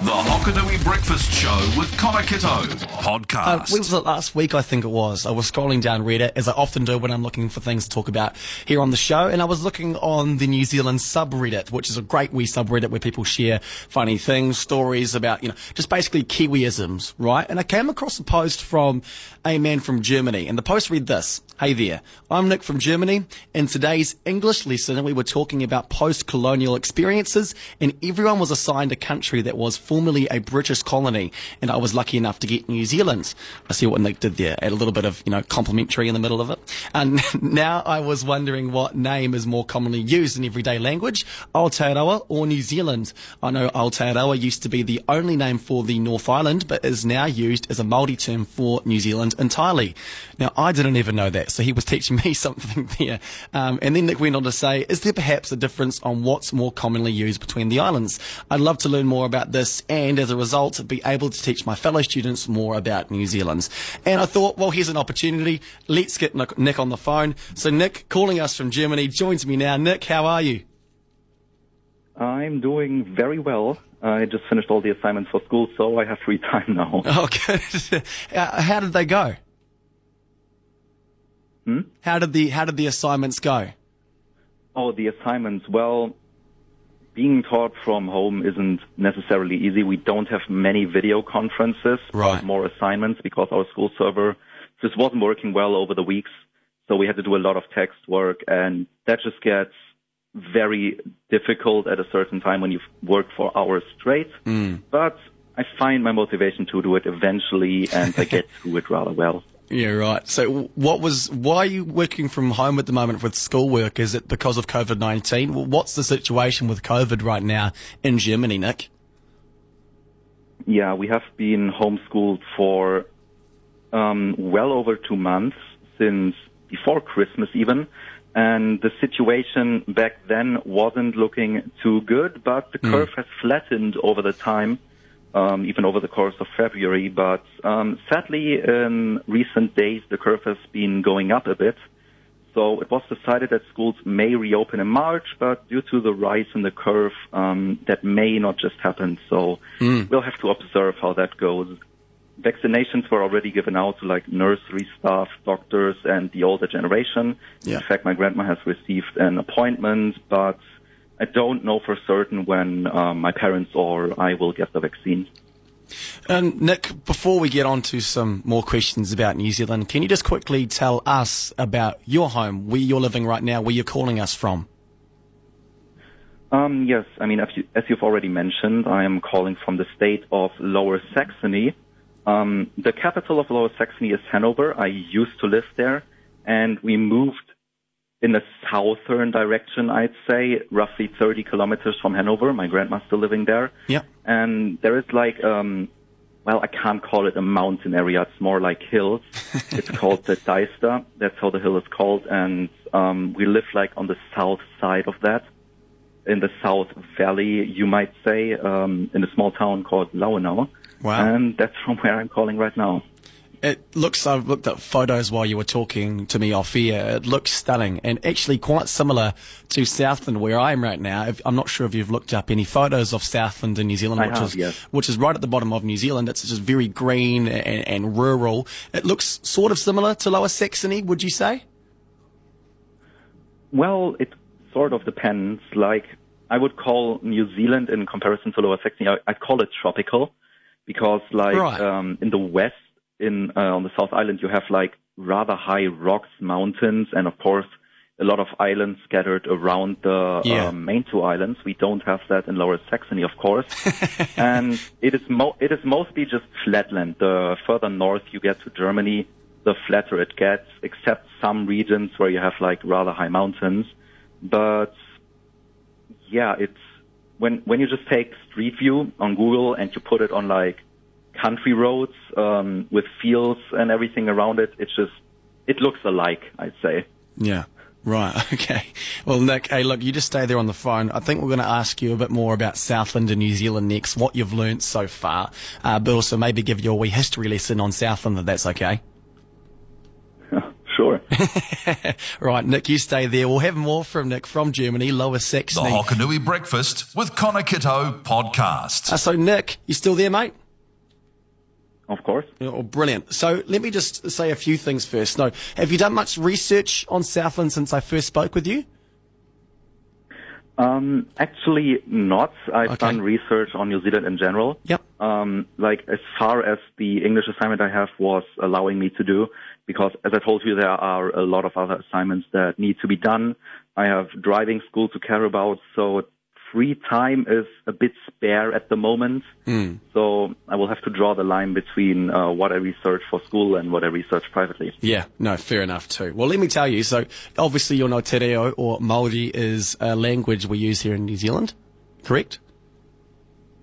The Hokonui Breakfast Show with Connor Kitto Uh, podcast. when was it last week? I think it was. I was scrolling down Reddit as I often do when I'm looking for things to talk about here on the show, and I was looking on the New Zealand subreddit, which is a great wee subreddit where people share funny things, stories about you know just basically Kiwiisms, right? And I came across a post from a man from Germany, and the post read this: Hey there, I'm Nick from Germany. In today's English lesson, we were talking about post-colonial experiences, and everyone was assigned a country that was formerly a British colony, and I was lucky enough to get New Zealand. I see what Nick did there, add a little bit of, you know, complimentary in the middle of it. And now I was wondering what name is more commonly used in everyday language, Aotearoa or New Zealand. I know Aotearoa used to be the only name for the North Island, but is now used as a Māori term for New Zealand entirely. Now, I didn't even know that, so he was teaching me something there. Um, and then Nick went on to say, is there perhaps a difference on what's more commonly used between the islands? I'd love to learn more about this and as a result be able to teach my fellow students more about New Zealand. And I thought, well, here's an opportunity. Let's get Nick, on the phone. So Nick, calling us from Germany, joins me now. Nick, how are you? I'm doing very well. I just finished all the assignments for school, so I have free time now. Oh. Uh, how did they go? Hmm? How did the How did the assignments go? Oh, the assignments. Well, being taught from home isn't necessarily easy. We don't have many video conferences, Right. more assignments because our school server just wasn't working well over the weeks. So we had to do a lot of text work and that just gets very difficult at a certain time when you've worked for hours straight. Mm. But I find my motivation to do it eventually and I get through it rather well. Yeah, right. So, what was? Why are you working from home at the moment with schoolwork? Is it because of COVID nineteen? What's the situation with COVID right now in Germany, Nick? Yeah, we have been homeschooled for um, well over two months since before Christmas even. And the situation back then wasn't looking too good, but the curve has flattened over the time, um, even over the course of February. But um, sadly, in recent days, the curve has been going up a bit. So it was decided that schools may reopen in March, but due to the rise in the curve, um, that may not just happen. So we'll have to observe how that goes. Vaccinations were already given out to like nursery staff, doctors, and the older generation. Yeah. In fact, my grandma has received an appointment, but I don't know for certain when um, my parents or I will get the vaccine. And Nick, before we get on to some more questions about New Zealand, can you just quickly tell us about your home, where you're living right now, where you're calling us from? Um, yes, I mean, as, you, as you've already mentioned, I am calling from the state of Lower Saxony. Um, the capital of Lower Saxony is Hanover. I used to live there, and we moved in the southern direction, I'd say, roughly 30 kilometers from Hanover. My grandma's still living there. Yeah. And there is like, um, well, I can't call it a mountain area. It's more like hills. it's called the Deister. That's how the hill is called. And um, we live like on the south side of that, in the South Valley, you might say, um, in a small town called Lauenau. Wow. And that's from where I'm calling right now. It looks, I've looked at photos while you were talking to me off air. It looks stunning and actually quite similar to Southland where I am right now. If, I'm not sure if you've looked up any photos of Southland in New Zealand, I which have, is, yes. which is right at the bottom of New Zealand. It's just very green and, and rural. It looks sort of similar to Lower Saxony, would you say? Well, it sort of depends. Like, I would call New Zealand in comparison to Lower Saxony, I, I'd call it tropical because like, Right. um, in the west, in, uh, on the South Island, you have like rather high rocks, mountains, and of course, a lot of islands scattered around the Yeah. um, main two islands. We don't have that in Lower Saxony, of course. and it is mo- it is mostly just flatland. The further north you get to Germany, the flatter it gets, except some regions where you have like rather high mountains. But yeah, it's when when you just take Street View on Google and you put it on like country roads um, with fields and everything around it, it's just it looks alike. I'd say. Yeah. Right. Okay. Well, Nick, hey, look, you just stay there on the phone. I think we're going to ask you a bit more about Southland and New Zealand next, what you've learned so far, uh, but also maybe give you a wee history lesson on Southland, if that's okay. Sure. right, Nick, you stay there. We'll have more from Nick from Germany, Lower The Saxony. Hokonui Breakfast with Connor Kitto podcast. Uh, so, Nick, you still there, mate? Of course. Oh, brilliant. So let me just say a few things first. No, have you done much research on Southland since I first spoke with you? Um, actually, not. I've Okay. done research on New Zealand in general. Yep. Um, like as far as the English assignment I have was allowing me to do, because as I told you, there are a lot of other assignments that need to be done. I have driving school to care about, so free time is a bit spare at the moment. So I will have to draw the line between uh, what I research for school and what I research privately. Yeah, no, fair enough too. Well, let me tell you. So, obviously, you'll know Te Reo or Māori is a language we use here in New Zealand, correct?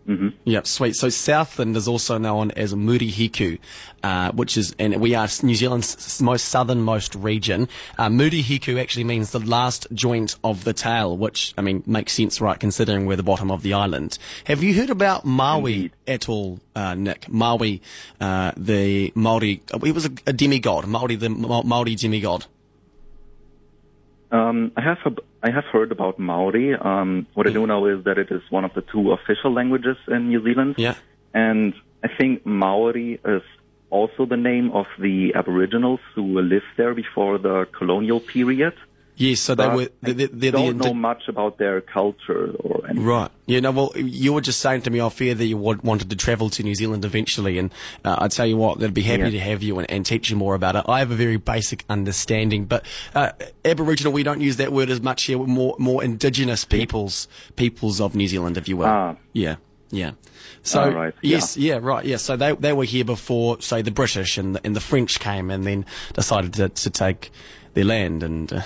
Mm-hmm. Yep, sweet. So Southland is also known as Murihiku, uh, which is, and we are New Zealand's most southernmost region. Uh, Murihiku actually means the last joint of the tail, which, I mean, makes sense, right, considering we're the bottom of the island. Have you heard about Maui Indeed. at all, uh, Nick? Maui, uh, the Maori, he was a, a demigod, Maori, the Ma- Maori demigod. Um, I have I have heard about Maori. Um, what I do know is that it is one of the two official languages in New Zealand. Yeah. And I think Maori is also the name of the Aboriginals who lived there before the colonial period. Yes, so they were, I they're, they're don't indi- know much about their culture or anything. Right. Yeah, no, well, you were just saying to me off air that you wanted to travel to New Zealand eventually, and uh, I tell you what, they'd be happy Yeah. to have you and, and teach you more about it. I have a very basic understanding, but uh, Aboriginal, we don't use that word as much here. We're more, more indigenous peoples, peoples of New Zealand, if you will. Ah. Yeah, yeah. So, All right, yeah. yes, yeah, right, yeah. So they, they were here before, say, the British and the, and the French came and then decided to, to take their land and, uh,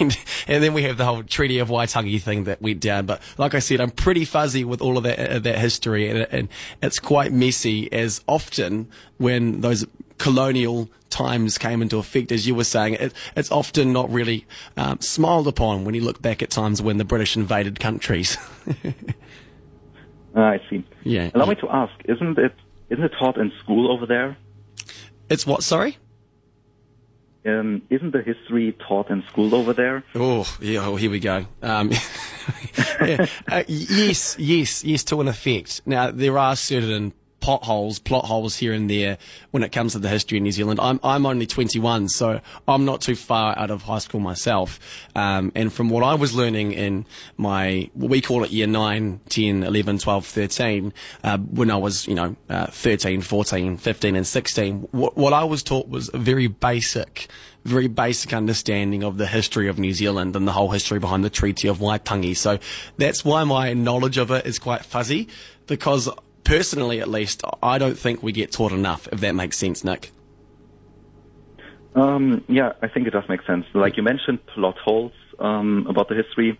and and then we have the whole Treaty of Waitangi thing that went down. But like I said, I'm pretty fuzzy with all of that uh, that history, and, and it's quite messy. As often when those colonial times came into effect, as you were saying, it, it's often not really um, smiled upon when you look back at times when the British invaded countries. Ah, I see. Yeah. Allow me to ask, isn't it isn't it taught in school over there? it's what? Sorry. Um, isn't the history taught in school over there? Oh, yeah, oh, here we go. Um, yeah, uh, yes, yes, yes, to an effect. Now, there are certain potholes, plot holes here and there when it comes to the history of New Zealand. I'm, I'm only 21, so I'm not too far out of high school myself. Um, and from what I was learning in my, we call it year 9, 10, 11, 12, 13, uh, when I was, you know, uh, 13, 14, 15 and 16, what, what I was taught was a very basic very basic understanding of the history of New Zealand and the whole history behind the Treaty of Waitangi. So that's why my knowledge of it is quite fuzzy because personally at least I don't think we get taught enough if that makes sense Nick. Um, yeah, I think it does make sense. Like you mentioned, plot holes um, about the history.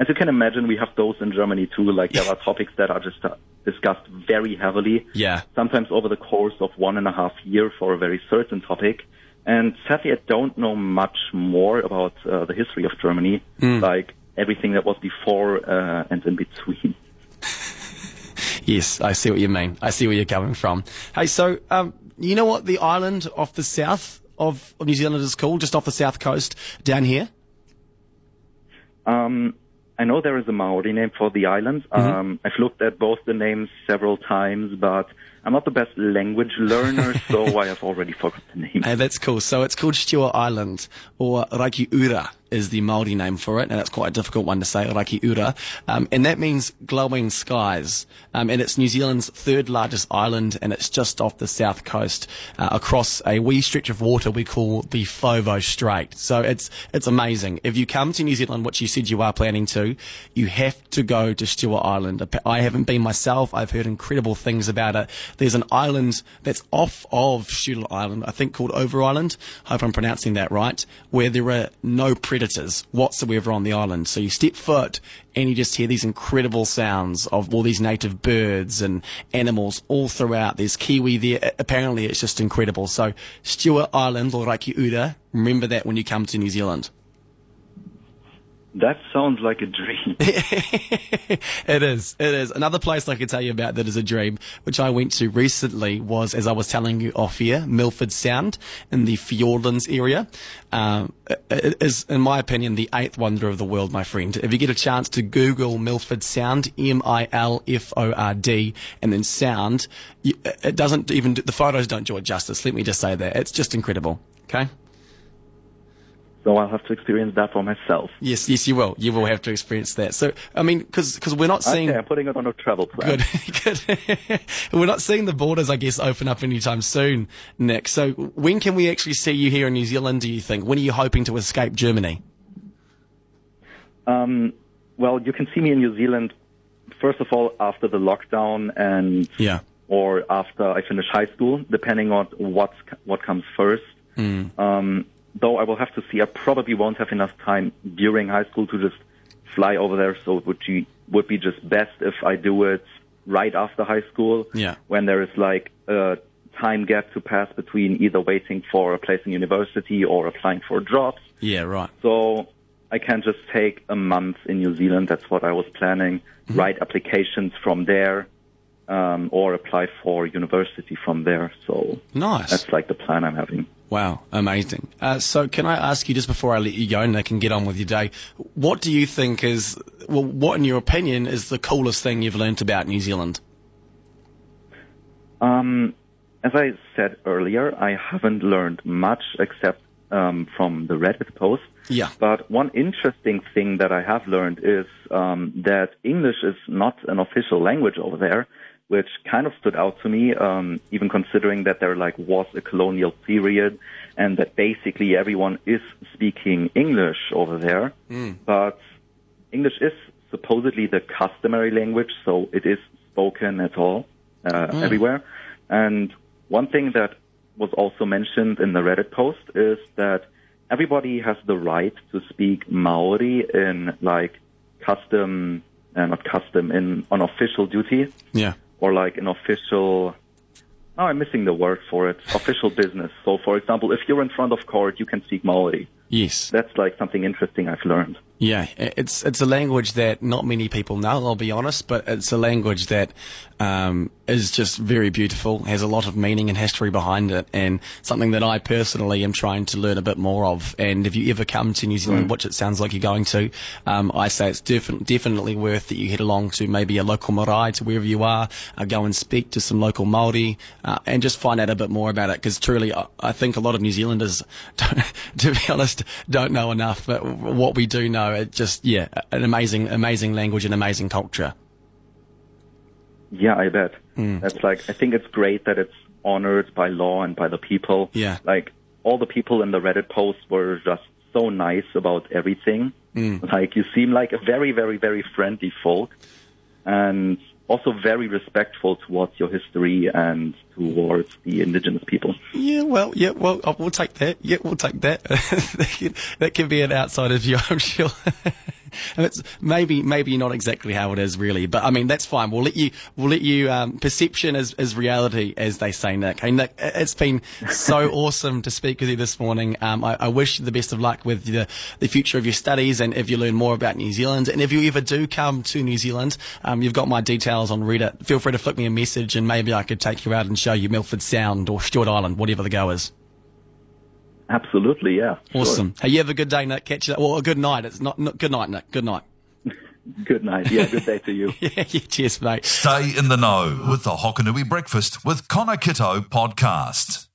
As you can imagine, we have those in Germany too. Like there are topics that are just uh, discussed very heavily. Yeah. Sometimes over the course of one and a half year for a very certain topic. And sadly, I don't know much more about uh, the history of Germany, like everything that was before uh, and in between. Yes, I see what you mean. I see where you're coming from. Hey, so um, you know what the island off the south of, of New Zealand is called, just off the south coast down here? Um, I know there is a Maori name for the island. Um, I've looked at both the names several times, but I'm not the best language learner, so I have already forgotten the name. Hey, that's cool. So it's called Stewart Island, or Rakiura is the Māori name for it, and it's quite a difficult one to say, Rakiura. Um, and that means glowing skies. Um, and it's New Zealand's third largest island, and it's just off the south coast, uh, across a wee stretch of water we call the Foveaux Strait. So it's, it's amazing. If you come to New Zealand, which you said you are planning to, you have to go to Stewart Island. I haven't been myself. I've heard incredible things about it. There's an island that's off of Stewart Island, I think called Ulva Island. Hope I'm pronouncing that right, where there are no predators whatsoever on the island. So you step foot and you just hear these incredible sounds of all these native birds and animals all throughout. There's kiwi there. Apparently it's just incredible. So Stewart Island or Rakiura, remember that when you come to New Zealand. That sounds like a dream. it is. It is. Another place I could tell you about that is a dream, which I went to recently, was, as I was telling you off here, Milford Sound in the Fiordlands area. Um, it is, in my opinion, the eighth wonder of the world, my friend. If you get a chance to Google Milford Sound, M-I-L-F-O-R-D, and then sound, it doesn't even, the photos don't do it justice. Let me just say that. It's just incredible. Okay? So I'll have to experience that for myself. Yes, yes, you will. You will have to experience that. So, I mean, because we're not seeing. Okay, I'm putting it on a travel plan. Good, good. we're not seeing the borders, I guess, open up anytime soon, Nick. So, when can we actually see you here in New Zealand? Do you think? When are you hoping to escape Germany? Um, well, you can see me in New Zealand. First of all, after the lockdown and yeah, or after I finish high school, depending on what's what comes first. Mm. Um, though I will have to see. I probably won't have enough time during high school to just fly over there. So it would be, would be just best if I do it right after high school. Yeah. When there is like a time gap to pass between either waiting for a place in university or applying for jobs. Yeah, right. So I can just take a month in New Zealand. That's what I was planning. Mm-hmm. Write applications from there. Um, or apply for university from there. So nice. That's like the plan I'm having. Wow, amazing. Uh, so, can I ask you just before I let you go and I can get on with your day, what do you think is, well, what in your opinion is the coolest thing you've learnt about New Zealand? Um, as I said earlier, I haven't learned much except um, from the Reddit post. Yeah. But one interesting thing that I have learned is um, that English is not an official language over there which kind of stood out to me, um, even considering that there like was a colonial period and that basically everyone is speaking English over there. Mm. But English is supposedly the customary language, so it is spoken at all uh, mm. everywhere. And one thing that was also mentioned in the Reddit post is that everybody has the right to speak Maori in like custom, uh, not custom, in on official duty. Yeah or like an official oh, I'm missing the word for it. Official business. So, for example, if you're in front of court, you can speak Maori. Yes. That's like something interesting I've learned. Yeah, it's it's a language that not many people know. I'll be honest, but it's a language that um, is just very beautiful, has a lot of meaning and history behind it, and something that I personally am trying to learn a bit more of. And if you ever come to New Zealand, mm. which it sounds like you're going to, um, I say it's def- definitely worth that you head along to maybe a local marae to wherever you are, uh, go and speak to some local Maori, uh, and just find out a bit more about it. Because truly, I, I, think a lot of New Zealanders, to be honest, don't know enough. But what we do know it just yeah, an amazing, amazing language and amazing culture. Yeah, I bet. Mm. That's like I think it's great that it's honored by law and by the people. Yeah, like all the people in the Reddit post were just so nice about everything. Mm. Like you seem like a very, very, very friendly folk, and also very respectful towards your history and towards the indigenous people. Yeah, well, yeah, well, uh, we'll take that. Yeah, we'll take that. that can be an outsider view, I'm sure. it's maybe maybe not exactly how it is really, but I mean that's fine. We'll let you we'll let you um, perception is, is reality, as they say, Nick. Hey Nick, it's been so awesome to speak with you this morning. Um, I, I, wish you the best of luck with the the future of your studies, and if you learn more about New Zealand, and if you ever do come to New Zealand, um, you've got my details on Reddit. Feel free to flick me a message, and maybe I could take you out and show you Milford Sound or Stewart Island, whatever the go is. Absolutely, yeah. Awesome. Sure. Hey, you have a good day, Nick. Catch you. Well, a good night. It's not, not good night, Nick. Good night. good night. Yeah, good day to you. yeah, yeah, cheers, mate. Stay in the know with the Hokonui Breakfast with Connor Kitto podcast.